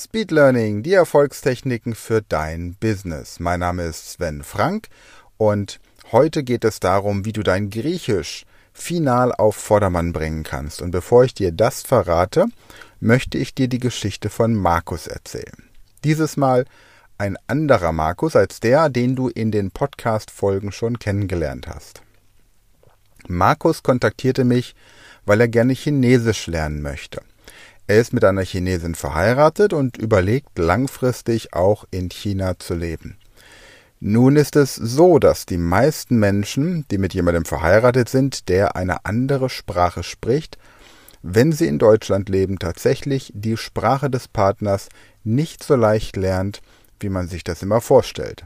Speed Learning, die Erfolgstechniken für dein Business. Mein Name ist Sven Frank und heute geht es darum, wie du dein Griechisch final auf Vordermann bringen kannst. Und bevor ich dir das verrate, möchte ich dir die Geschichte von Markus erzählen. Dieses Mal ein anderer Markus als der, den du in den Podcast-Folgen schon kennengelernt hast. Markus kontaktierte mich, weil er gerne Chinesisch lernen möchte. Er ist mit einer Chinesin verheiratet und überlegt langfristig auch in China zu leben. Nun ist es so, dass die meisten Menschen, die mit jemandem verheiratet sind, der eine andere Sprache spricht, wenn sie in Deutschland leben, tatsächlich die Sprache des Partners nicht so leicht lernt, wie man sich das immer vorstellt.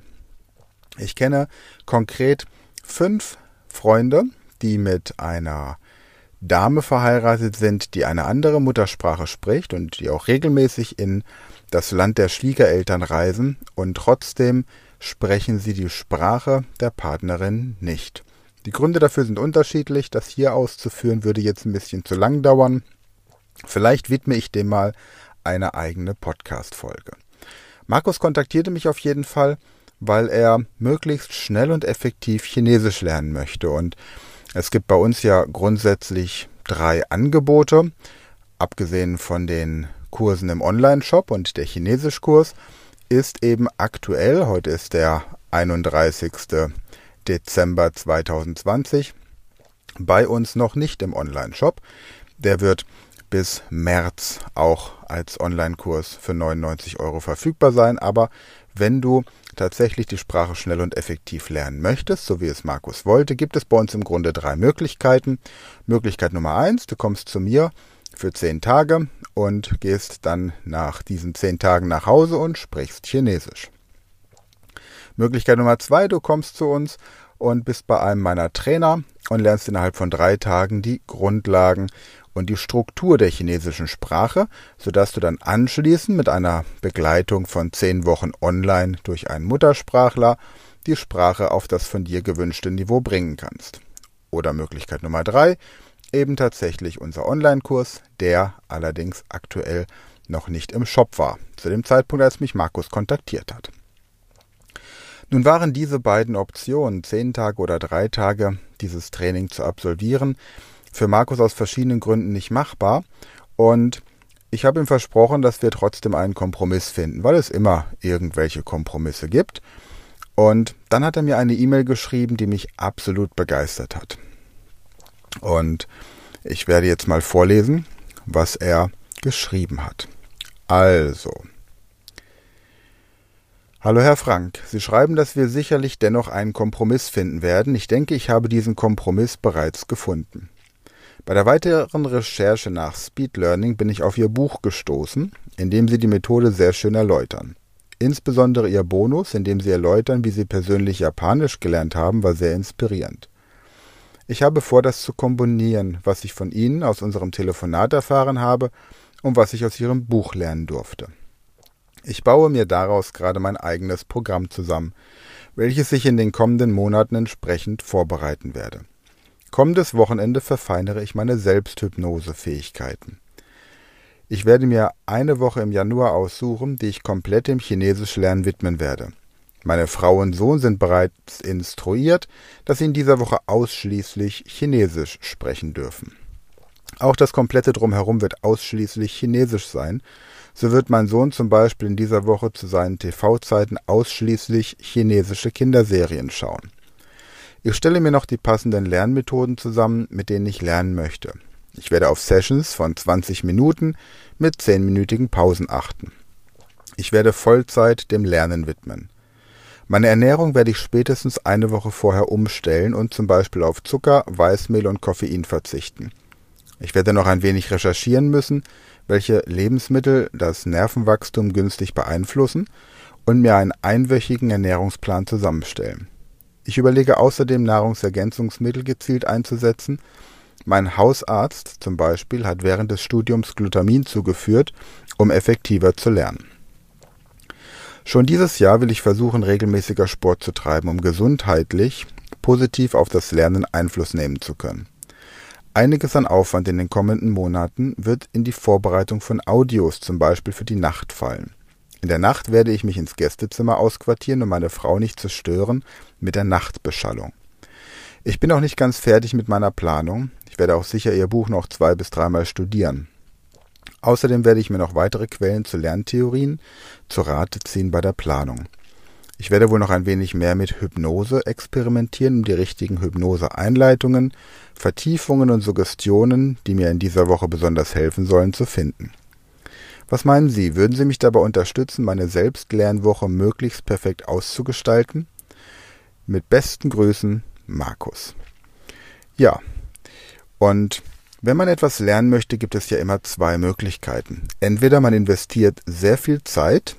Ich kenne konkret fünf Freunde, die mit einer Dame verheiratet sind, die eine andere Muttersprache spricht und die auch regelmäßig in das Land der Schwiegereltern reisen und trotzdem sprechen sie die Sprache der Partnerin nicht. Die Gründe dafür sind unterschiedlich, das hier auszuführen würde jetzt ein bisschen zu lang dauern. Vielleicht widme ich dem mal eine eigene Podcast-Folge. Markus kontaktierte mich auf jeden Fall, weil er möglichst schnell und effektiv Chinesisch lernen möchte und es gibt bei uns ja grundsätzlich drei Angebote, abgesehen von den Kursen im Online-Shop und der Chinesischkurs ist eben aktuell, heute ist der 31. Dezember 2020, bei uns noch nicht im Online-Shop. Der wird bis März auch als Online-Kurs für 99 Euro verfügbar sein, aber wenn du tatsächlich die Sprache schnell und effektiv lernen möchtest, so wie es Markus wollte, gibt es bei uns im Grunde drei Möglichkeiten. Möglichkeit Nummer eins, du kommst zu mir für zehn Tage und gehst dann nach diesen zehn Tagen nach Hause und sprichst Chinesisch. Möglichkeit Nummer zwei, du kommst zu uns und bist bei einem meiner Trainer und lernst innerhalb von drei Tagen die Grundlagen und die Struktur der chinesischen Sprache, sodass du dann anschließend mit einer Begleitung von zehn Wochen online durch einen Muttersprachler die Sprache auf das von dir gewünschte Niveau bringen kannst. Oder Möglichkeit Nummer drei, eben tatsächlich unser Online-Kurs, der allerdings aktuell noch nicht im Shop war, zu dem Zeitpunkt, als mich Markus kontaktiert hat. Nun waren diese beiden Optionen, zehn Tage oder drei Tage dieses Training zu absolvieren, für Markus aus verschiedenen Gründen nicht machbar. Und ich habe ihm versprochen, dass wir trotzdem einen Kompromiss finden, weil es immer irgendwelche Kompromisse gibt. Und dann hat er mir eine E-Mail geschrieben, die mich absolut begeistert hat. Und ich werde jetzt mal vorlesen, was er geschrieben hat. Also. Hallo Herr Frank, Sie schreiben, dass wir sicherlich dennoch einen Kompromiss finden werden. Ich denke, ich habe diesen Kompromiss bereits gefunden. Bei der weiteren Recherche nach Speed Learning bin ich auf Ihr Buch gestoßen, in dem Sie die Methode sehr schön erläutern. Insbesondere Ihr Bonus, in dem Sie erläutern, wie Sie persönlich Japanisch gelernt haben, war sehr inspirierend. Ich habe vor, das zu kombinieren, was ich von Ihnen aus unserem Telefonat erfahren habe und was ich aus Ihrem Buch lernen durfte. Ich baue mir daraus gerade mein eigenes Programm zusammen, welches ich in den kommenden Monaten entsprechend vorbereiten werde. Kommendes Wochenende verfeinere ich meine Selbsthypnosefähigkeiten. Ich werde mir eine Woche im Januar aussuchen, die ich komplett dem Chinesischlernen widmen werde. Meine Frau und Sohn sind bereits instruiert, dass sie in dieser Woche ausschließlich Chinesisch sprechen dürfen. Auch das komplette Drumherum wird ausschließlich Chinesisch sein. So wird mein Sohn zum Beispiel in dieser Woche zu seinen TV-Zeiten ausschließlich chinesische Kinderserien schauen. Ich stelle mir noch die passenden Lernmethoden zusammen, mit denen ich lernen möchte. Ich werde auf Sessions von 20 Minuten mit 10-minütigen Pausen achten. Ich werde Vollzeit dem Lernen widmen. Meine Ernährung werde ich spätestens eine Woche vorher umstellen und zum Beispiel auf Zucker, Weißmehl und Koffein verzichten. Ich werde noch ein wenig recherchieren müssen, welche Lebensmittel das Nervenwachstum günstig beeinflussen und mir einen einwöchigen Ernährungsplan zusammenstellen. Ich überlege außerdem Nahrungsergänzungsmittel gezielt einzusetzen. Mein Hausarzt zum Beispiel hat während des Studiums Glutamin zugeführt, um effektiver zu lernen. Schon dieses Jahr will ich versuchen, regelmäßiger Sport zu treiben, um gesundheitlich positiv auf das Lernen Einfluss nehmen zu können. Einiges an Aufwand in den kommenden Monaten wird in die Vorbereitung von Audios zum Beispiel für die Nacht fallen. In der Nacht werde ich mich ins Gästezimmer ausquartieren, um meine Frau nicht zu stören mit der Nachtbeschallung. Ich bin auch nicht ganz fertig mit meiner Planung. Ich werde auch sicher ihr Buch noch zwei bis dreimal studieren. Außerdem werde ich mir noch weitere Quellen zu Lerntheorien zu Rate ziehen bei der Planung. Ich werde wohl noch ein wenig mehr mit Hypnose experimentieren, um die richtigen Hypnose-Einleitungen, Vertiefungen und Suggestionen, die mir in dieser Woche besonders helfen sollen, zu finden. Was meinen Sie, würden Sie mich dabei unterstützen, meine Selbstlernwoche möglichst perfekt auszugestalten? Mit besten Grüßen, Markus. Ja, und wenn man etwas lernen möchte, gibt es ja immer zwei Möglichkeiten. Entweder man investiert sehr viel Zeit,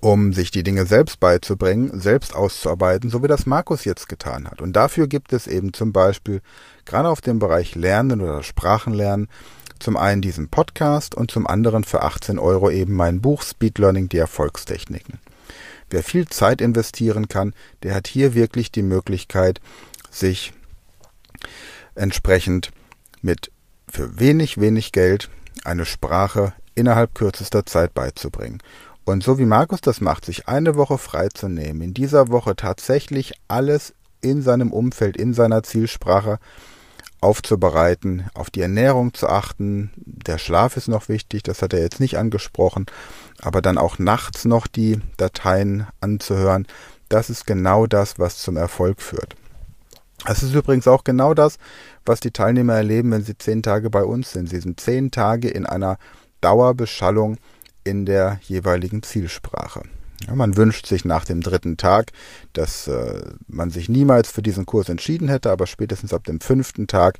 um sich die Dinge selbst beizubringen, selbst auszuarbeiten, so wie das Markus jetzt getan hat. Und dafür gibt es eben zum Beispiel gerade auf dem Bereich Lernen oder Sprachenlernen zum einen diesen Podcast und zum anderen für 18 Euro eben mein Buch Speed Learning die Erfolgstechniken. Wer viel Zeit investieren kann, der hat hier wirklich die Möglichkeit, sich entsprechend mit für wenig, wenig Geld eine Sprache innerhalb kürzester Zeit beizubringen. Und so wie Markus das macht, sich eine Woche freizunehmen, in dieser Woche tatsächlich alles in seinem Umfeld, in seiner Zielsprache aufzubereiten, auf die Ernährung zu achten. Der Schlaf ist noch wichtig, das hat er jetzt nicht angesprochen, aber dann auch nachts noch die Dateien anzuhören, das ist genau das, was zum Erfolg führt. Das ist übrigens auch genau das, was die Teilnehmer erleben, wenn sie zehn Tage bei uns sind. Sie sind zehn Tage in einer Dauerbeschallung in der jeweiligen Zielsprache. Ja, man wünscht sich nach dem dritten Tag, dass äh, man sich niemals für diesen Kurs entschieden hätte, aber spätestens ab dem fünften Tag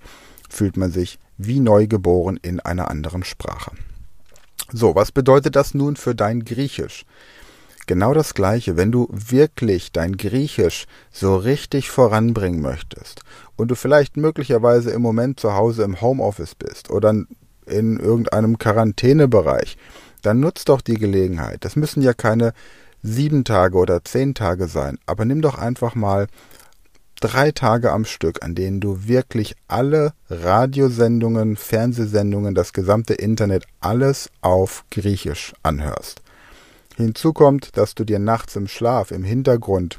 fühlt man sich wie neugeboren in einer anderen Sprache. So, was bedeutet das nun für dein Griechisch? Genau das Gleiche, wenn du wirklich dein Griechisch so richtig voranbringen möchtest und du vielleicht möglicherweise im Moment zu Hause im Homeoffice bist oder in irgendeinem Quarantänebereich, dann nutzt doch die Gelegenheit. Das müssen ja keine sieben Tage oder zehn Tage sein, aber nimm doch einfach mal drei Tage am Stück, an denen du wirklich alle Radiosendungen, Fernsehsendungen, das gesamte Internet, alles auf Griechisch anhörst. Hinzu kommt, dass du dir nachts im Schlaf im Hintergrund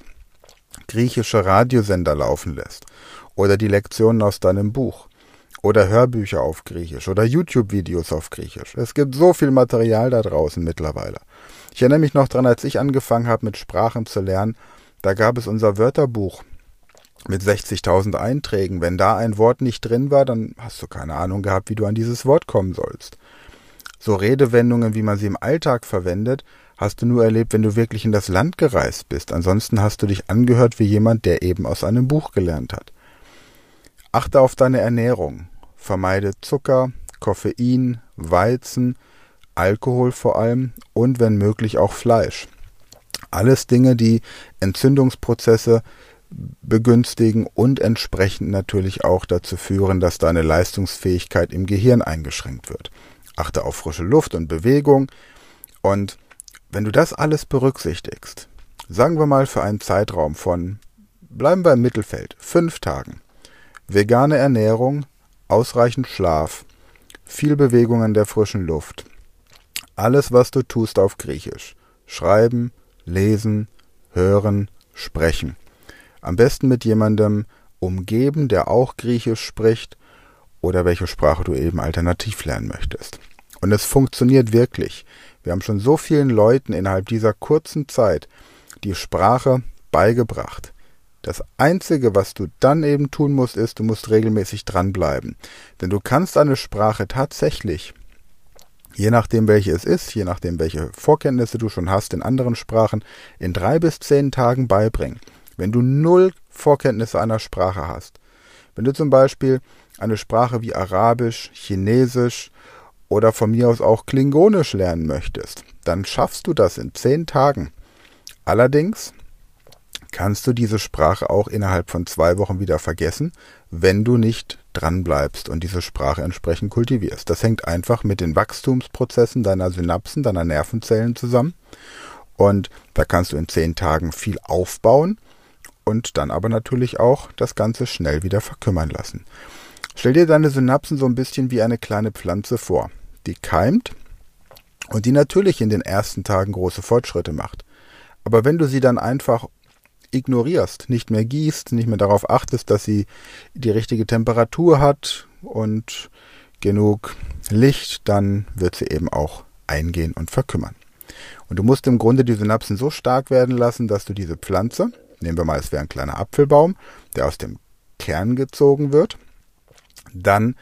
griechische Radiosender laufen lässt oder die Lektionen aus deinem Buch oder Hörbücher auf Griechisch oder YouTube-Videos auf Griechisch. Es gibt so viel Material da draußen mittlerweile. Ich erinnere mich noch dran, als ich angefangen habe, mit Sprachen zu lernen, da gab es unser Wörterbuch mit 60.000 Einträgen. Wenn da ein Wort nicht drin war, dann hast du keine Ahnung gehabt, wie du an dieses Wort kommen sollst. So Redewendungen, wie man sie im Alltag verwendet, hast du nur erlebt, wenn du wirklich in das Land gereist bist. Ansonsten hast du dich angehört wie jemand, der eben aus einem Buch gelernt hat. Achte auf deine Ernährung. Vermeide Zucker, Koffein, Weizen, Alkohol vor allem und wenn möglich auch Fleisch. Alles Dinge, die Entzündungsprozesse begünstigen und entsprechend natürlich auch dazu führen, dass deine Leistungsfähigkeit im Gehirn eingeschränkt wird. Achte auf frische Luft und Bewegung und wenn du das alles berücksichtigst, sagen wir mal für einen Zeitraum von, bleiben wir im Mittelfeld, fünf Tagen, vegane Ernährung, ausreichend Schlaf, viel Bewegung in der frischen Luft, alles, was du tust auf Griechisch. Schreiben, lesen, hören, sprechen. Am besten mit jemandem umgeben, der auch Griechisch spricht oder welche Sprache du eben alternativ lernen möchtest. Und es funktioniert wirklich. Wir haben schon so vielen Leuten innerhalb dieser kurzen Zeit die Sprache beigebracht. Das Einzige, was du dann eben tun musst, ist, du musst regelmäßig dranbleiben. Denn du kannst eine Sprache tatsächlich je nachdem welche es ist, je nachdem welche Vorkenntnisse du schon hast in anderen Sprachen, in drei bis zehn Tagen beibringen. Wenn du null Vorkenntnisse einer Sprache hast, wenn du zum Beispiel eine Sprache wie Arabisch, Chinesisch oder von mir aus auch Klingonisch lernen möchtest, dann schaffst du das in zehn Tagen. Allerdings kannst du diese Sprache auch innerhalb von zwei Wochen wieder vergessen, wenn du nicht dran bleibst und diese Sprache entsprechend kultivierst. Das hängt einfach mit den Wachstumsprozessen deiner Synapsen, deiner Nervenzellen zusammen. Und da kannst du in zehn Tagen viel aufbauen und dann aber natürlich auch das Ganze schnell wieder verkümmern lassen. Stell dir deine Synapsen so ein bisschen wie eine kleine Pflanze vor, die keimt und die natürlich in den ersten Tagen große Fortschritte macht. Aber wenn du sie dann einfach ignorierst, nicht mehr gießt, nicht mehr darauf achtest, dass sie die richtige Temperatur hat und genug Licht, dann wird sie eben auch eingehen und verkümmern. Und du musst im Grunde die Synapsen so stark werden lassen, dass du diese Pflanze, nehmen wir mal, es wäre ein kleiner Apfelbaum, der aus dem Kern gezogen wird, dann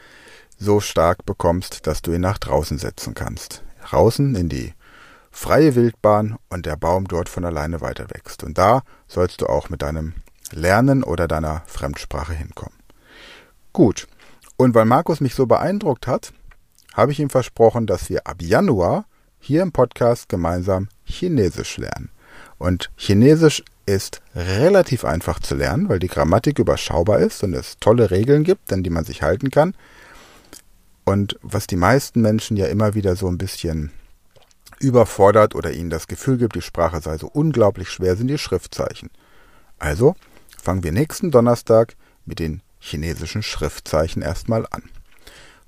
so stark bekommst, dass du ihn nach draußen setzen kannst. Draußen in die freie Wildbahn und der Baum dort von alleine weiter wächst. Und da sollst du auch mit deinem Lernen oder deiner Fremdsprache hinkommen. Gut. Und weil Markus mich so beeindruckt hat, habe ich ihm versprochen, dass wir ab Januar hier im Podcast gemeinsam Chinesisch lernen. Und Chinesisch ist relativ einfach zu lernen, weil die Grammatik überschaubar ist und es tolle Regeln gibt, an die man sich halten kann. Und was die meisten Menschen ja immer wieder so ein bisschen überfordert oder ihnen das Gefühl gibt, die Sprache sei so unglaublich schwer, sind die Schriftzeichen. Also fangen wir nächsten Donnerstag mit den chinesischen Schriftzeichen erstmal an.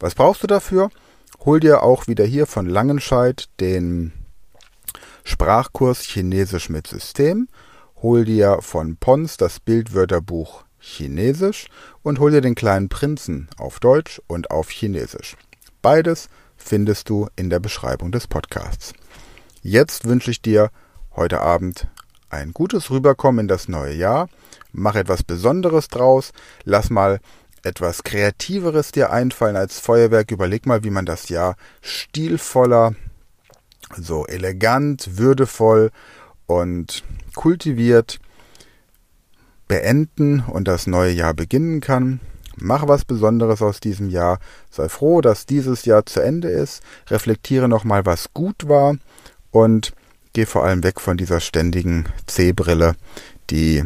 Was brauchst du dafür? Hol dir auch wieder hier von Langenscheid den Sprachkurs Chinesisch mit System. Hol dir von Pons das Bildwörterbuch Chinesisch und hol dir den kleinen Prinzen auf Deutsch und auf Chinesisch. Beides findest du in der Beschreibung des Podcasts. Jetzt wünsche ich dir heute Abend ein gutes Rüberkommen in das neue Jahr. Mach etwas Besonderes draus. Lass mal etwas Kreativeres dir einfallen als Feuerwerk. Überleg mal, wie man das Jahr stilvoller, so elegant, würdevoll und kultiviert beenden und das neue Jahr beginnen kann. Mach was Besonderes aus diesem Jahr. Sei froh, dass dieses Jahr zu Ende ist. Reflektiere nochmal, was gut war und geh vor allem weg von dieser ständigen C-Brille, die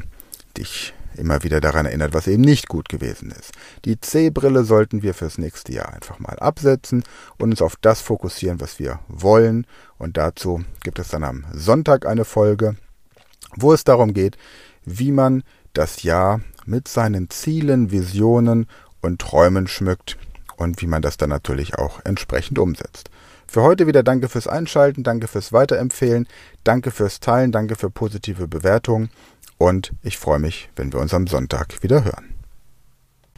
dich immer wieder daran erinnert, was eben nicht gut gewesen ist. Die C-Brille sollten wir fürs nächste Jahr einfach mal absetzen und uns auf das fokussieren, was wir wollen. Und dazu gibt es dann am Sonntag eine Folge, wo es darum geht, wie man das Jahr mit seinen Zielen, Visionen und Träumen schmückt und wie man das dann natürlich auch entsprechend umsetzt. Für heute wieder danke fürs Einschalten, danke fürs Weiterempfehlen, danke fürs Teilen, danke für positive Bewertungen und ich freue mich, wenn wir uns am Sonntag wieder hören.